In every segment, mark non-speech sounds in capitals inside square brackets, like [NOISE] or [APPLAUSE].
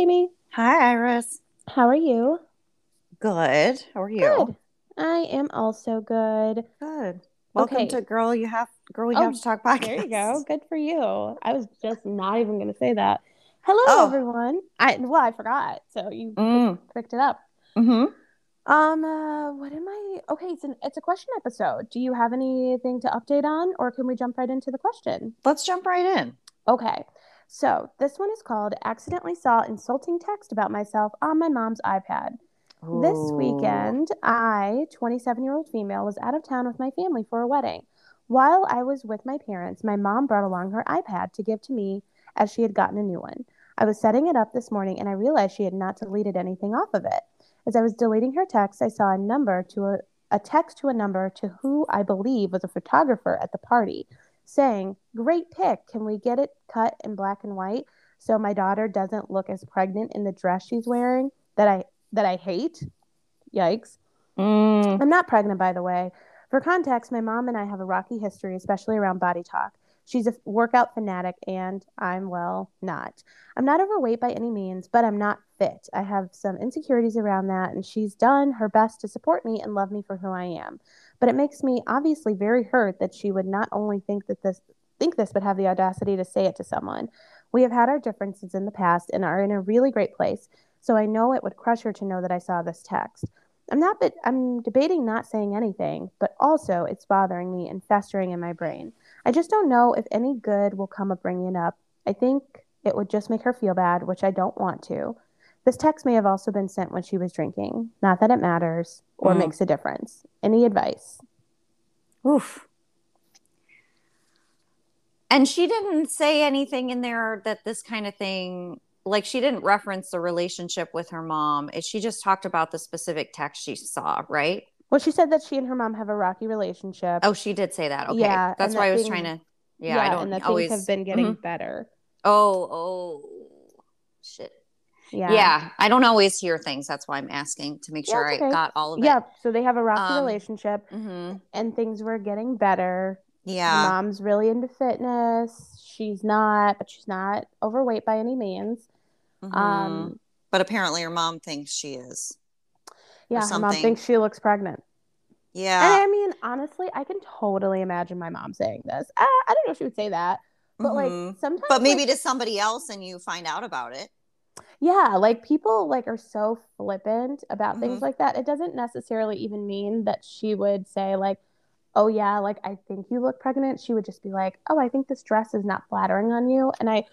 Jamie. Hi, Iris. How are you? Good. How are you? Good. I am also good. Good. Welcome Okay. to Girl You Have Girl You Oh, Have to Talk podcast. There you go. [LAUGHS] Good for you. I was just not even going to say that. Hello, Oh. everyone. I well, I forgot. So you Mm. picked it up. hmm Um, uh, what am I? Okay, it's an it's a question episode. Do you have anything to update on, or can we jump right into the question? Let's jump right in. Okay, so this one is called "Accidentally Saw Insulting Text About Myself on My Mom's iPad." This weekend, I, 27 year old female, was out of town with my family for a wedding. While I was with my parents, my mom brought along her iPad to give to me as she had gotten a new one. I was setting it up this morning and I realized she had not deleted anything off of it. As I was deleting her text, I saw a number to a, a text to a number to who I believe was a photographer at the party saying, Great pick. Can we get it cut in black and white so my daughter doesn't look as pregnant in the dress she's wearing that I that I hate? Yikes. Mm. I'm not pregnant, by the way. For context, my mom and I have a rocky history, especially around body talk. She's a workout fanatic, and I'm, well, not. I'm not overweight by any means, but I'm not fit. I have some insecurities around that, and she's done her best to support me and love me for who I am. But it makes me obviously very hurt that she would not only think that this think this, but have the audacity to say it to someone. We have had our differences in the past and are in a really great place, so I know it would crush her to know that I saw this text. I'm not but I'm debating not saying anything, but also it's bothering me and festering in my brain. I just don't know if any good will come of bringing it up. I think it would just make her feel bad, which I don't want to. This text may have also been sent when she was drinking. Not that it matters or Mm. makes a difference. Any advice? Oof. And she didn't say anything in there that this kind of thing, like she didn't reference the relationship with her mom. She just talked about the specific text she saw, right? Well, she said that she and her mom have a rocky relationship. Oh, she did say that. Okay. Yeah, That's why that I was thing- trying to. Yeah, I don't and that always. things have been getting better. Oh, oh, shit. Yeah. Yeah. I don't always hear things. That's why I'm asking to make Yeah, sure I got all of it. Yeah. So they have a rocky Um, relationship hmm and things were getting better. Yeah. Mom's really into fitness. She's not, but she's not overweight by any means. Mhm. Um, but apparently her mom thinks she is. yeah, her mom thinks she looks pregnant. Yeah. And I mean, honestly, I can totally imagine my mom saying this. I, I don't know if she would say that, but Mhm. like sometimes, but maybe like, to somebody else and you find out about it. Yeah, like people like are so flippant about things Mhm. like that. It doesn't necessarily even mean that she would say like, "Oh yeah, like I think you look pregnant." She would just be like, "Oh, I think this dress is not flattering on you." And I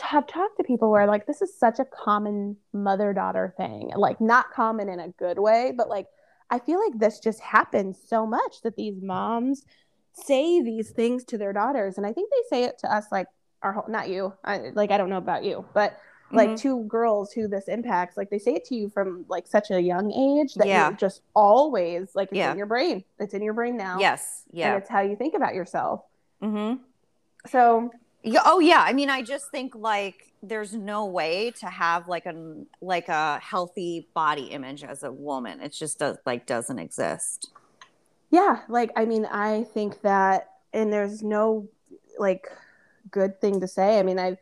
have talked to people where like this is such a common mother-daughter thing. Like not common in a good way, but like I feel like this just happens so much that these moms say these things to their daughters and I think they say it to us like our whole not you. I like I don't know about you, but like Mhm. two girls who this impacts like they say it to you from like such a young age that Yeah. you're just always like it's Yeah. in your brain it's in your brain now Yes. and Yeah. it's how you think about yourself Mm-hmm. so Yeah, oh yeah. I mean, I just think like there's no way to have like a like a healthy body image as a woman. It just does like doesn't exist. yeah like i mean i think that and there's no like good thing to say i mean i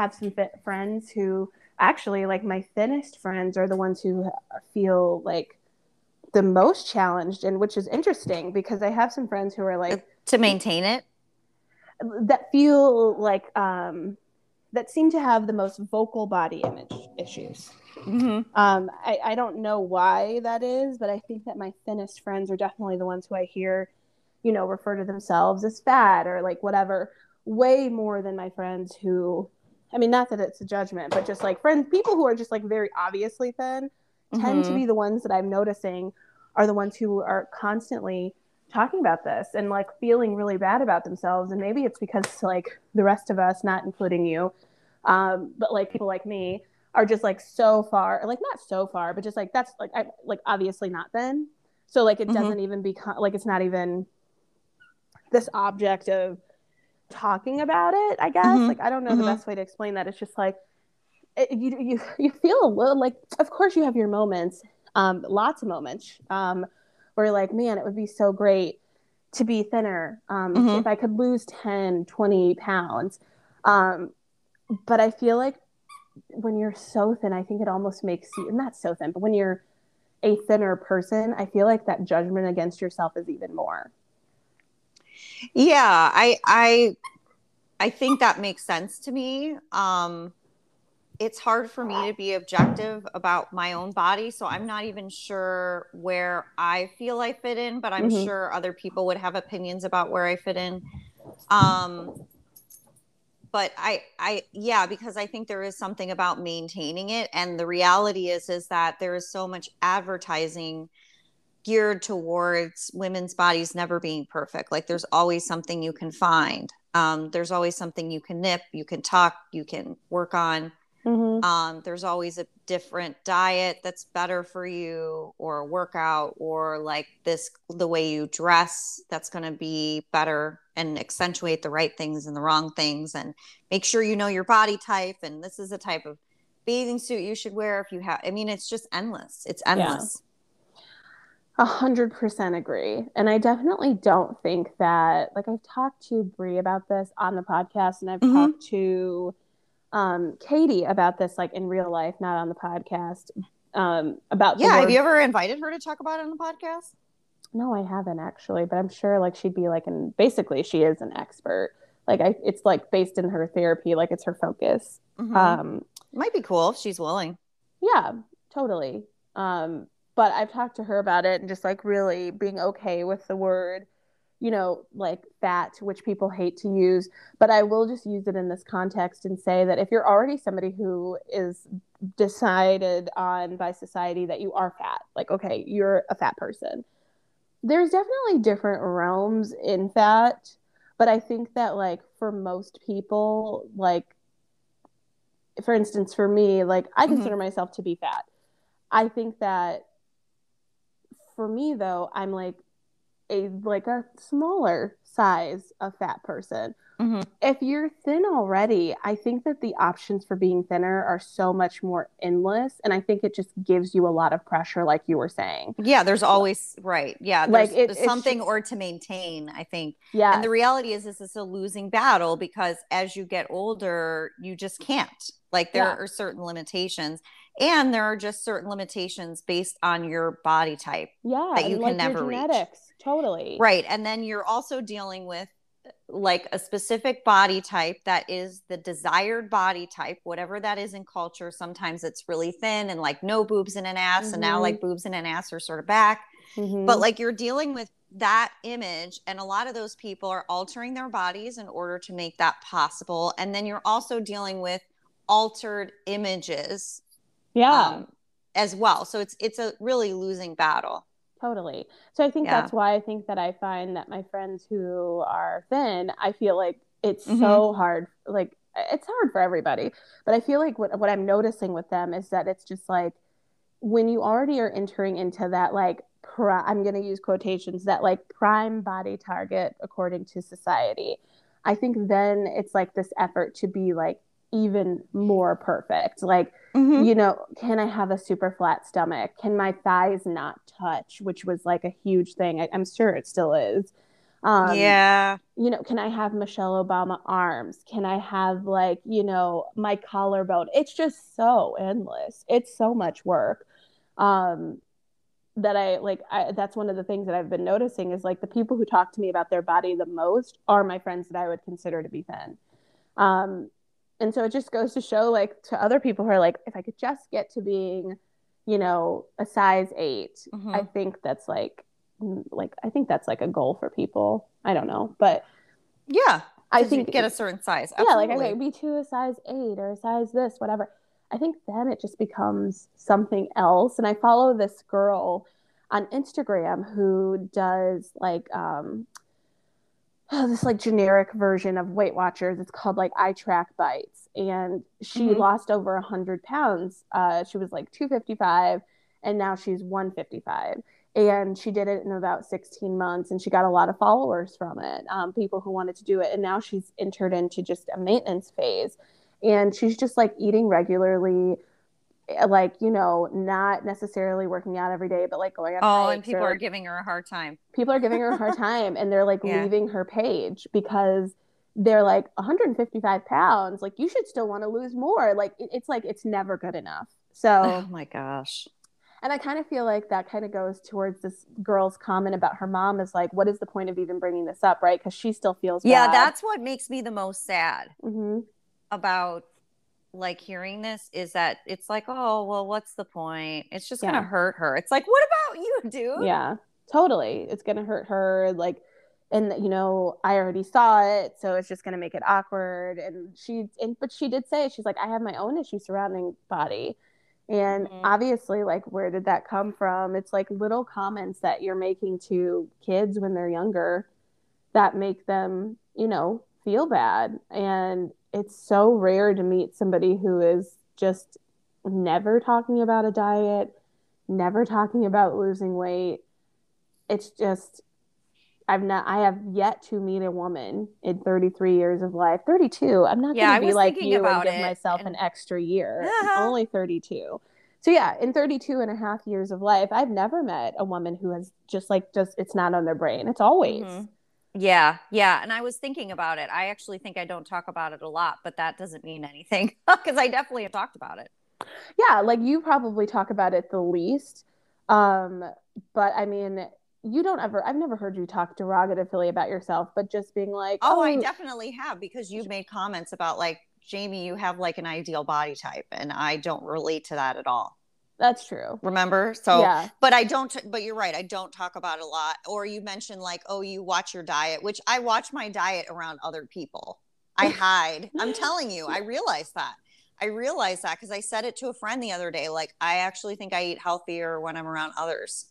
have some fit friends who actually like my thinnest friends are the ones who feel like the most challenged and which is interesting because i have some friends who are like to maintain it. that feel like um that seem to have the most vocal body image issues Mm-hmm. um I, I don't know why that is but i think that my thinnest friends are definitely the ones who i hear you know refer to themselves as fat or like whatever way more than my friends who i mean not that it's a judgment but just like friends people who are just like very obviously thin tend to Mhm. be the ones that i'm noticing are the ones who are constantly talking about this and like feeling really bad about themselves and maybe it's because like the rest of us not including you um, but like people like me are just like so far like not so far but just like that's like I, like obviously not then so like it Mhm. doesn't even become like it's not even this object of talking about it i guess Mhm. like i don't know the Mhm. best way to explain that it's just like it, you, you you feel a little like of course you have your moments um lots of moments um where you're like man it would be so great to be thinner um Mhm. if i could lose 10 20 pounds um but i feel like when you're so thin, I think it almost makes you not so thin, but when you're a thinner person, I feel like that judgment against yourself is even more. Yeah, I I I think that makes sense to me. Um it's hard for me to be objective about my own body, so I'm not even sure where I feel I fit in, but I'm mm-hmm. sure other people would have opinions about where I fit in. Um but I I yeah, because I think there is something about maintaining it and the reality is is that there is so much advertising geared towards women's bodies never being perfect. Like there's always something you can find. Um, there's always something you can nip, you can tuck, you can work on. Mm-hmm. Um, there's always a different diet that's better for you, or a workout, or like this the way you dress that's going to be better and accentuate the right things and the wrong things, and make sure you know your body type. And this is the type of bathing suit you should wear if you have. I mean, it's just endless. It's endless. A hundred percent agree. And I definitely don't think that like I've talked to Brie about this on the podcast and I've mm-hmm. talked to um, Katie about this like in real life, not on the podcast. Um, about yeah, have you ever invited her to talk about it on the podcast? No, I haven't actually, but I'm sure like she'd be like, and basically she is an expert. Like I, it's like based in her therapy, like it's her focus. Mm-hmm. Um, might be cool if she's willing. Yeah, totally. Um, but I've talked to her about it and just like really being okay with the word you know, like fat, which people hate to use. But I will just use it in this context and say that if you're already somebody who is decided on by society that you are fat, like, okay, you're a fat person, there's definitely different realms in fat. But I think that, like, for most people, like, for instance, for me, like, I mm-hmm. consider myself to be fat. I think that for me, though, I'm like, a like a smaller size of fat person. Mm-hmm. If you're thin already, I think that the options for being thinner are so much more endless. And I think it just gives you a lot of pressure, like you were saying. Yeah, there's always, right. Yeah, like it, something or to maintain, I think. Yeah. And the reality is, this is a losing battle because as you get older, you just can't. Like there yeah. are certain limitations and there are just certain limitations based on your body type yeah that you can like never genetics reach. totally right and then you're also dealing with like a specific body type that is the desired body type whatever that is in culture sometimes it's really thin and like no boobs and an ass mm-hmm. and now like mm-hmm. boobs and an ass are sort of back mm-hmm. but like you're dealing with that image and a lot of those people are altering their bodies in order to make that possible and then you're also dealing with altered images yeah. um, as well. So it's it's a really losing battle. Totally. So i think yeah. that's why i think that i find that my friends who are thin i feel like it's mm-hmm. so hard like it's hard for everybody. But i feel like what, what i'm noticing with them is that it's just like when you already are entering into that like pri- i'm going to use quotations that like prime body target according to society i think then it's like this effort to be like even more perfect. Like, mm-hmm. you know, can I have a super flat stomach? Can my thighs not touch? Which was like a huge thing. I, am sure it still is. Um, yeah. You know, can I have Michelle Obama arms? Can I have like, you know, my collarbone? It's just so endless. It's so much work. Um, that I like I, that's one of the things that I've been noticing is like the people who talk to me about their body the most are my friends that I would consider to be thin. Um, and so it just goes to show like to other people who are like if i could just get to being you know a size 8 mm-hmm. i think that's like like i think that's like a goal for people i don't know but yeah i think get a certain size Absolutely. yeah like okay be to a size 8 or a size this whatever i think then it just becomes something else and i follow this girl on instagram who does like um oh, [SIGHS] this like generic version of Weight Watchers. It's called like iTrackBites, and she mm-hmm. lost over a hundred pounds. Uh, she was like two fifty five, and now she's one fifty five. And she did it in about 16 months, and she got a lot of followers from it, um, people who wanted to do it. And now she's entered into just a maintenance phase, and she's just like eating regularly, like you know not necessarily working out every day but like going on oh and people are giving her a hard time people are giving her a hard [LAUGHS] time and they're like yeah. leaving her page because they're like 155 pounds like you should still want to lose more like it, it's like it's never good enough so oh my gosh and i kind of feel like that kind of goes towards this girl's comment about her mom is like what is the point of even bringing this up right because she still feels yeah bad. that's what makes me the most sad mm-hmm. about like hearing this is that it's like oh well what's the point? It's just Yeah. gonna hurt her. It's like what about you dude? Yeah totally. It's gonna hurt her like and you know i already saw it so it's just gonna make it awkward and she and but she did say she's like i have my own issues surrounding body. And Mhm. obviously like where did that come from? It's like little comments that you're making to kids when they're younger that make them you know feel bad. And it's so rare to meet somebody who is just never talking about a diet never talking about losing weight it's just I've not I have yet to meet a woman in 33 years of life. 32. I'm not Yeah, going to be like you and give it, myself an extra year. [LAUGHS] Uh-huh. Only 32. So yeah, in 32 and a half years of life, I've never met a woman who has just like just it's not on their brain. It's always. Mhm. Yeah yeah and i was thinking about it i actually think i don't talk about it a lot but that doesn't mean anything [LAUGHS] because i definitely have talked about it Yeah, like you probably talk about it the least. Um, but I mean, you don't ever I've never heard you talk derogatively about yourself, but just being like, oh i definitely have because you've made comments about like jamie you have like an ideal body type and i don't relate to that at all that's true. remember so yeah. but i don't but you're right i don't talk about it a lot or you mentioned like oh you watch your diet which i watch my diet around other people i [LAUGHS] hide i'm [LAUGHS] telling you i realize that i realize that because i said it to a friend the other day like i actually think i eat healthier when i'm around others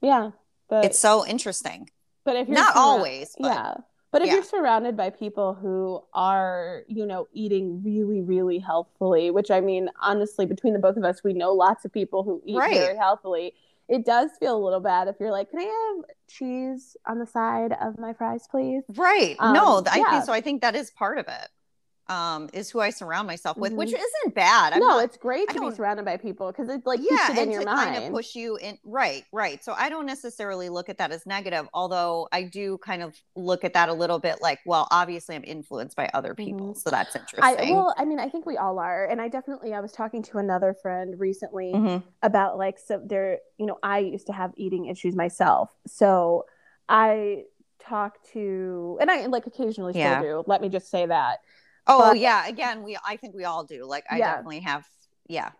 Yeah. But it's so interesting But if you're Not surra- uh, always, but- yeah. But if yeah. you're surrounded by people who are, you know, eating really, really healthfully, which I mean, honestly, between the both of us, we know lots of people who eat Right. very healthily. It does feel a little bad if you're like, "Can I have cheese on the side of my fries, please?" right Um, no i yeah. think so i think that is part of it um is who i surround myself with which Mhm. isn't bad I'm no, not- it's great I to be surrounded by people because it like yeah it in and to mind. kind of push you in right right so i don't necessarily look at that as negative although i do kind of look at that a little bit like well obviously i'm influenced by other people so that's interesting Mm-hmm. I well, I mean, I think we all are, and I definitely. I was talking to another friend recently. Mhm. about like so there you know i used to have eating issues myself so i talk to and i like occasionally Yeah. still do let me just say that oh But- yeah again we i think we all do like i Yeah. definitely have yeah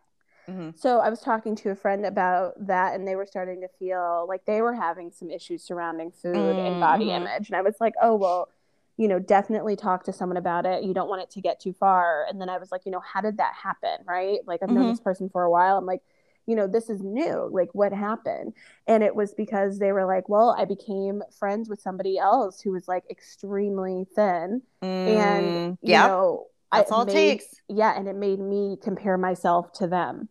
Mhm. so i was talking to a friend about that and they were starting to feel like they were having some issues surrounding food and body Mhm. image and i was like oh well you know definitely talk to someone about it you don't want it to get too far and then i was like you know how did that happen right like i've known Mhm. this person for a while i'm like you know this is new like what happened and it was because they were like well i became friends with somebody else who was like extremely thin and Mm, you yep know that's I all it made- takes yeah and it made me compare myself to them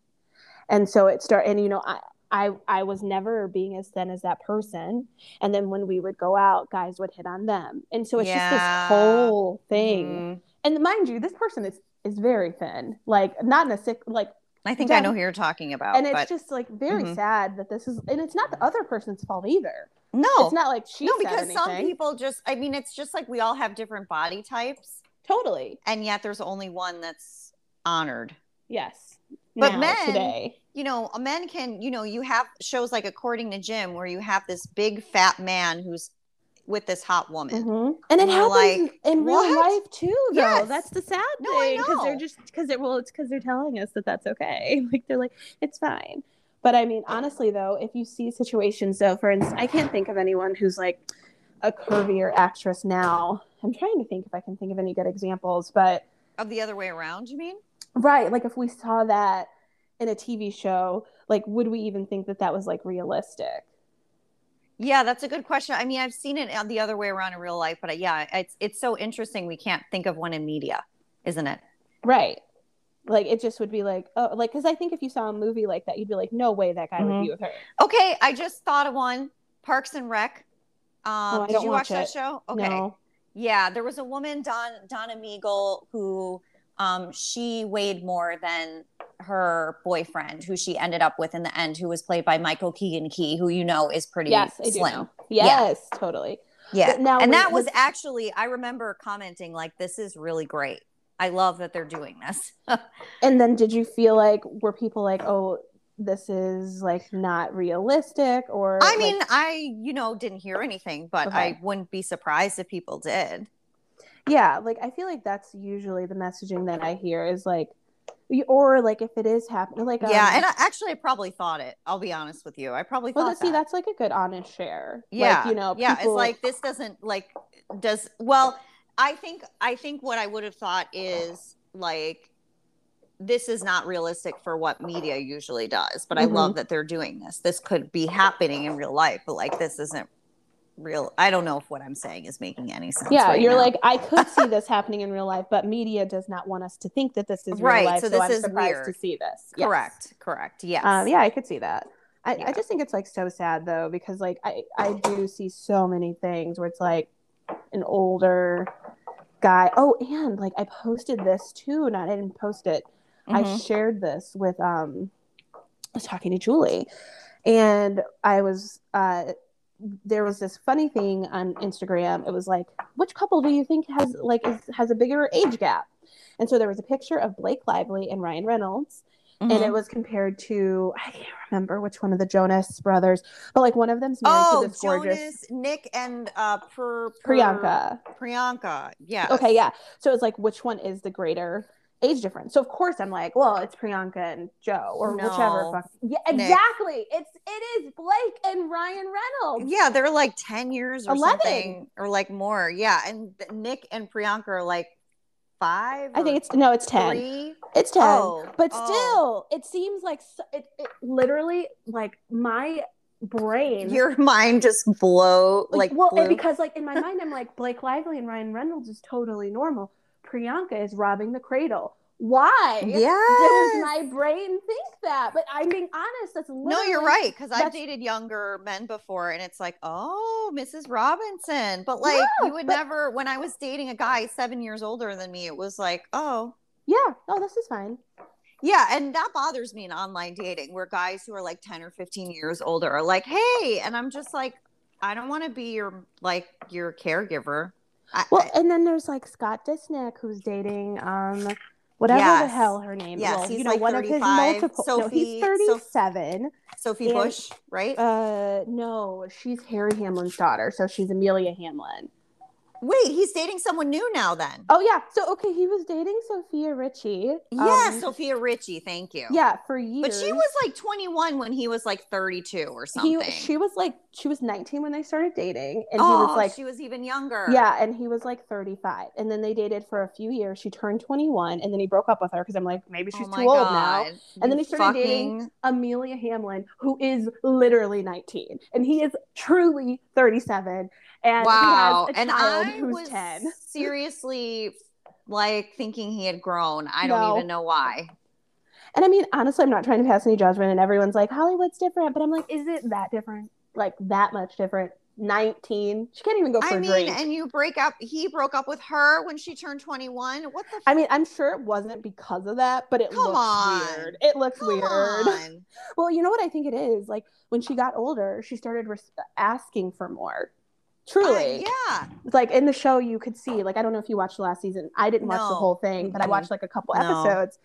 and so it started and you know i I, I was never being as thin as that person. And then when we would go out, guys would hit on them. And so it's Yeah. just this whole thing. Mhm. And mind you, this person is is very thin. Like not in a sick like i think i know who you're talking about and it's but just like very Mhm. sad that this is and it's not the other person's fault either. no It's not like she no because some people just i mean it's just like we all have different body types totally. and yet there's only one that's honored Yes. But Now, men- today. you know, a man can, you know, you have shows like According to Jim where you have this big fat man who's with this hot woman. Mhm. And it And happens like, in real "What?" life too, though. Yes. That's the sad No, thing because they're just because they're well, it's because they're telling us that that's okay. [LAUGHS] Like they're like it's fine. But I mean, honestly, though, if you see situations, so for instance, I can't think of anyone who's like a curvier actress now. I'm trying to think if I can think of any good examples, but Of the other way around, you mean? right, like if we saw that in a TV show, like would we even think that that was like realistic? Yeah, that's a good question. I mean, I've seen it the other way around in real life, but uh, yeah, it's it's so interesting we can't think of one in media, isn't it? Right. Like it just would be like, oh, like because I think if you saw a movie like that, you'd be like, no way that guy would Mhm. be with her. Okay, I just thought of one. Parks and Rec. Um, Oh, did you watch, watch that show? Okay. No. Yeah, there was a woman, Don Donna Meagle, who um, she weighed more than her boyfriend, who she ended up with in the end, who was played by Michael Keegan Key, who you know is pretty Yes, slim. Yes, totally. Yeah. But now and that was actually, I remember commenting, like, this is really great. I love that they're doing this. [LAUGHS] And then did you feel like were people like, oh, this is like not realistic or I like- mean, I, you know, didn't hear anything, but I wouldn't be surprised if people did. Yeah, like I feel like that's usually the messaging that I hear is like or like if it is happening like yeah. um, And I, actually, I probably thought it. I'll be honest with you. I probably thought well see that's like a good honest share yeah like, you know yeah people- it's like this doesn't like does well i think i think what i would have thought is like this is not realistic for what media usually does but i Mhm. love that they're doing this this could be happening in real life but like this isn't real i don't know if what i'm saying is making any sense yeah right you're now. like i could see [LAUGHS] this happening in real life but media does not want us to think that this is real Right, life so so, this i'm is surprised weird. to see this Yes. correct correct yes um yeah i could see that I, Yeah. I just think it's like so sad though because like I, I do see so many things where it's like an older guy oh and like i posted this too not i didn't post it I Mhm. shared this with um I was talking to Julie and I was uh there was this funny thing on Instagram. It was like, which couple do you think has like is, has a bigger age gap? And so there was a picture of Blake Lively and Ryan Reynolds, and Mhm. it was compared to I can't remember which one of the Jonas brothers, but like one of them's married oh to this gorgeous jonas nick and uh per, per Priyanka. priyanka yeah Okay, yeah. So it's like which one is the greater age difference? So of course I'm like, well, it's Priyanka and Joe or whichever. No, Fuck. Yeah, Nick. exactly. It's it is Blake and Ryan Reynolds. Yeah, they're like 10 years or 11. something or like more. Yeah. And Nick and Priyanka are like five. I think it's no, it's ten. three. It's ten. Oh, but oh. still, it seems like so- it, it literally like my brain. Your mind just blow like, well, and because like in my mind, I'm like Blake Lively and Ryan Reynolds is totally normal. Priyanka is robbing the cradle. Why? Does Yes. my brain think that? But I'm being honest. That's no, you're right. Because I've dated younger men before, and it's like, oh, Mrs. Robinson. But like, Yeah, you would but- never. When I was dating a guy seven years older than me, it was like, oh, Yeah. Oh, this is fine. Yeah, and that bothers me in online dating where guys who are like 10 or 15 years older are like, "Hey," and I'm just like, I don't want to be your like your caregiver. I, Well, and then there's like Scott Disick who's dating um whatever the hell her name. Yes, well, he's you know, like one of his 35. multiple. no, he's 37. Sophie and- Bush, right? Uh, no, she's Harry Hamlin's daughter, so she's Amelia Hamlin. Wait, he's dating someone new now then. Oh yeah, so okay, he was dating Sofia Richie. Yeah, um, Sofia Richie, thank you. yeah, for years. But she was like 21 when he was like 32 or He, something. she was like she was 19 when they started dating, and oh, he was like she was even younger. Yeah, and he was like 35. And then they dated for a few years. She turned 21, and then he broke up with her because I'm like, maybe she's oh too my old God. now. And then he started dating- Amelia Hamlin, who is literally 19, and he is truly 37. And wow. he has a and I who's was 10. [LAUGHS] seriously like thinking he had grown. I don't even know why. And I mean, honestly, I'm not trying to pass any judgment, and everyone's like, Hollywood's different. But I'm like, is it that different? Like, that much different? 19? She can't even go for I a mean, drink. and you break up. He broke up with her when she turned 21. What the? I mean, I'm sure it wasn't because of that, but it Come looks on. weird. It looks Come weird. [LAUGHS] on. Well, you know what I think it is? Like when she got older, she started res- asking for more. Truly. Uh, yeah. Like in the show, you could see, like, I don't know if you watched the last season. I didn't watch the whole thing, but I watched like a couple No. episodes.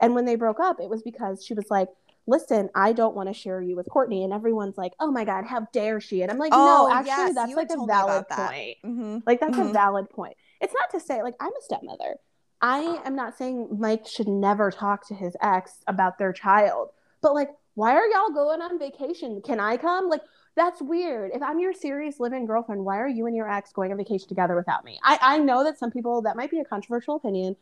And when they broke up, it was because she was like, listen, I don't want to share you with Courtney. And everyone's like, oh my God, how dare she? And I'm like, Oh, no, actually, yes, that's like a valid point. hmm Like that's a Mhm. valid point. It's not to say like I'm a stepmother. I am not saying Mike should never talk to his ex about their child. But like why are y'all going on vacation? Can I come? Like that's weird. If I'm your serious living girlfriend, why are you and your ex going on vacation together without me? I, I know that some people that might be a controversial opinion.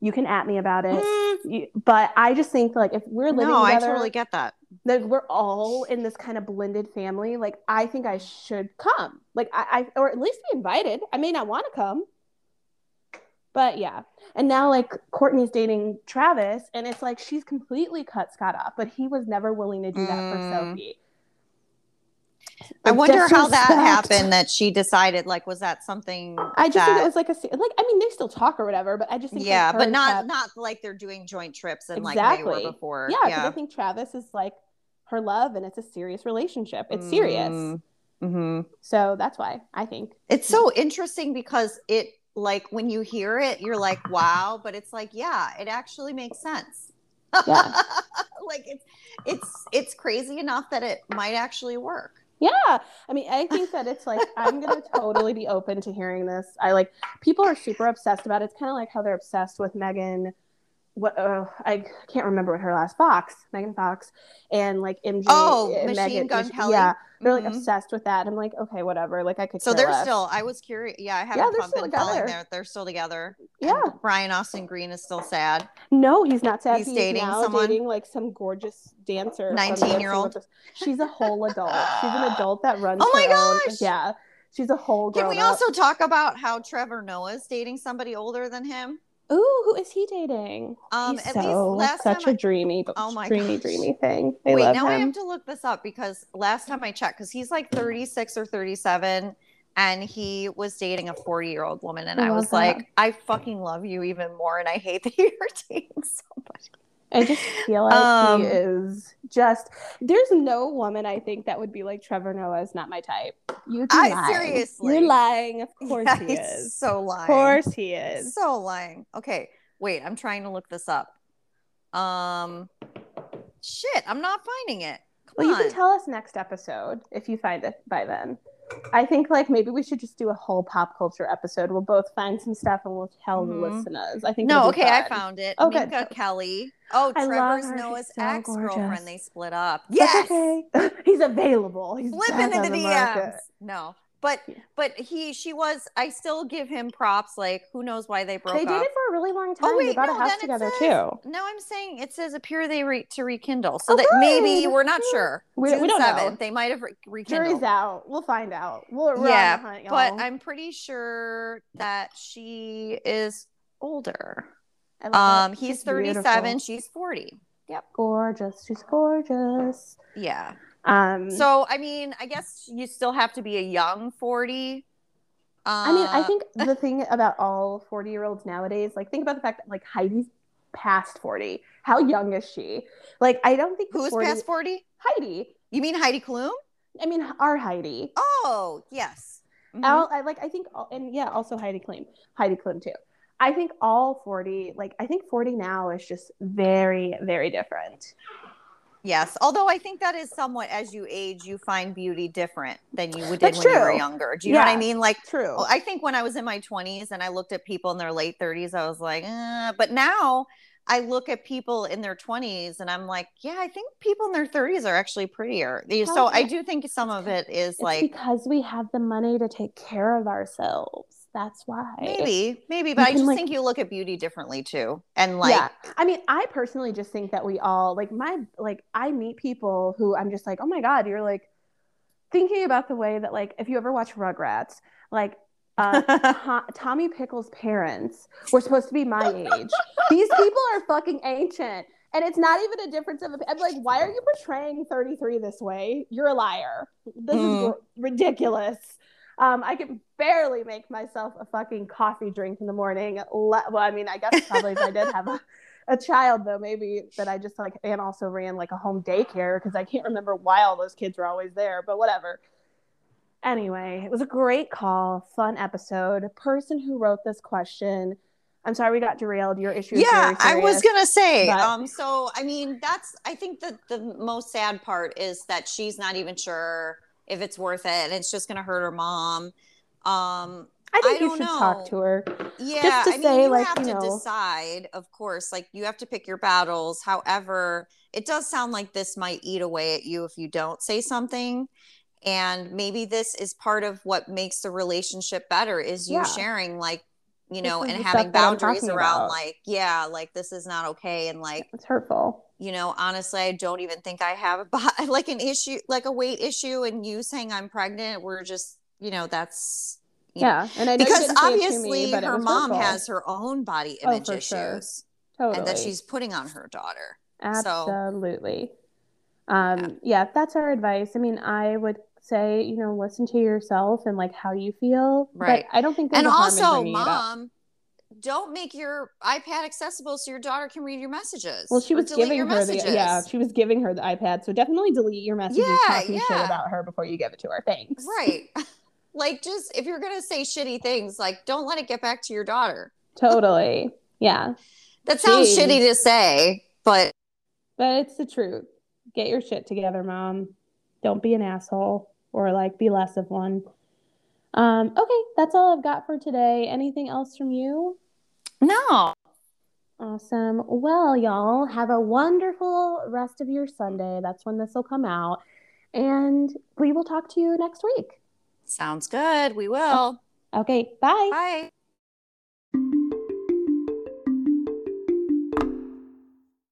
You can at me about it. You- but I just think like if we're living No, I together, totally get that. like we're all in this kind of blended family like i think i should come like i, I or at least be invited i may not want to come but yeah and now like courtney's dating travis and it's like she's completely cut scott off but he was never willing to do that for Mm. sophie I wonder how that happened. That she decided, like, was that something? i just that, think it was like a like i mean they still talk or whatever but i just think yeah, but not not like they're doing joint trips and like they were before. yeah because i think travis is like her love and it's a serious relationship it's serious Mm. hmm So that's why I think It's so interesting because it like when you hear it, you're like, wow, but it's like, yeah, it actually makes sense. Yeah. [LAUGHS] like it's it's it's crazy enough that it might actually work. Yeah. I mean, I think that it's like, I'm going to totally be open to hearing this. I like, people are super obsessed about it. It's kind of like how they're obsessed with Megan. What uh, I can't remember what her last Fox, Megan Fox, and like MG. Oh, and Machine Megan- Gun Kelly? Yeah, they're like Mhm. obsessed with that. I'm like, okay, whatever. Like I could. So they're still I was curious. Yeah, I haven't Yeah, they're still together. there. They're still together. Yeah. And Brian Austin Green is still sad. No, he's not sad. He's He's, dating someone? dating like some gorgeous dancer. 19-year-old? Dancing with the- She's a whole adult. She's an adult that runs. Oh my her own- gosh! Yeah, she's a whole. Can we up. also talk about how Trevor Noah's dating somebody older than him? Ooh, who is he dating? Um, He's at so least last such time a I- dreamy, Oh my dreamy, gosh. dreamy thing. They Wait, now I have to look this up because last time I checked, because he's like 36 or 37, and he was dating a 40 year old woman, and I I, was that. like, I fucking love you even more, and I hate that [LAUGHS] you're dating somebody. I just feel like Um, he is just. There's no woman I think that would be like Trevor Noah is not my type. You'd be I- lying. seriously. You're lying. Of [LAUGHS] course Yeah, he he's is. So lying. Of course he is. So lying. Okay, wait, I'm trying to look this up. Um, shit, I'm not finding it. Come Well, you can tell us next episode if you find it by then. I think like maybe we should just do a whole pop culture episode. We'll both find some stuff and we'll tell Mhm. the listeners. I think no, okay, I found it. Oh, good. Minka Kelly. Oh, I Trevor's Noah's so ex girlfriend. They split up. Yes. okay. [LAUGHS] He's available. He's Flip back into the, the DMs. market. No, but Yeah. but he she was. I still give him props. Like who knows why they broke They up. dated for a really long time. Oh they wait, bought no, a house together says, too. No, I'm saying it says appear they re- to rekindle, so Oh, that maybe we're not sure. We- June we don't know. 7th, They might have re- rekindled. Jury's out. We'll find out. We're yeah, on the hunt, y'all. but I'm pretty sure that she is older. Um, he's She's 37, beautiful. she's 40. Yep. gorgeous. She's gorgeous. Yeah. Um, So I mean, I guess you still have to be a young 40. I mean, I Uh, think the [LAUGHS] thing about all 40 year olds nowadays, like, think about the fact that, like, Heidi's past 40. How young is she? Like, I don't think who's 40 past 40? Heidi. You mean Heidi Klum? I mean, our Heidi. Oh, yes. Mhm. Al, I like. I think, all- and yeah, also Heidi Klum. Heidi Klum too. I think all 40, like, I think 40 now is just very, very different. Yes. Although I think that is somewhat as you age, you find beauty different than you would did That's when you were true. younger. Do you know what I mean? Like True. I think when I was in my 20s and I looked at people in their late 30s, I was like, eh. but now I look at people in their 20s and I'm like, yeah, I think people in their 30s are actually prettier. So I do think some of it is it's like because we have the money to take care of ourselves. That's why. maybe, maybe, but I can, just like- think you look at beauty differently too. And like, yeah i mean i personally just think that we all like my like i meet people who i'm just like oh my god you're like thinking about the way that like if you ever watch rugrats like uh, [LAUGHS] To- tommy pickle's parents were supposed to be my age these people are fucking ancient and it's not even a difference of i'm like why are you portraying 33 this way you're a liar this is Mm. gr- ridiculous um, I can barely make myself a fucking coffee drink in the morning. Well, I mean, I guess probably if I did have a, a child, though, maybe that I just like, and also ran like a home daycare because I can't remember why all those kids were always there, but whatever. Anyway, it was a great call, fun episode. Person who wrote this question, I'm sorry we got derailed. Your issue is yeah, very I was gonna say. but- um, so I mean, that's I think that the most sad part is that she's not even sure if it's worth it, and it's just gonna hurt her mom. Um, I think I you should know. talk to her. yeah, just to I mean, say, you like, have you to know- decide, of course. Like you have to pick your battles. However, it does sound like this might eat away at you if you don't say something. And maybe this is part of what makes the relationship better is you Yeah. sharing like you know and having stuff that I'm boundaries around about. like yeah like this is not okay and like It's hurtful. You know honestly i don't even think i have a bo- [LAUGHS] like an issue like a weight issue and you saying i'm pregnant we're just you know that's you know- Yeah, and I because didn't say it to obviously me, but her mom hurtful. has her own body Oh, image for issues sure. totally. and that she's putting on her daughter Absolutely. Um, yeah. that's our advice. I mean, I would say, you know, listen to yourself and like how you feel. Right. But I don't think and also mom don't make your iPad accessible so your daughter can read your messages. Well, she was giving her messages. the yeah, she was giving her the iPad. So definitely delete your messages Yeah, talking shit yeah. about her before you give it to her. Thanks. Right. [LAUGHS] like just if you're gonna say shitty things, like don't let it get back to your daughter. Totally. Yeah. That sounds Jeez. shitty to say, but But it's the truth. Get your shit together, mom. Don't be an asshole or like be less of one. Um, okay, that's all I've got for today. Anything else from you? No. Awesome. Well, y'all have a wonderful rest of your Sunday. That's when this will come out. And we will talk to you next week. Sounds good. We will. Okay, bye. Bye.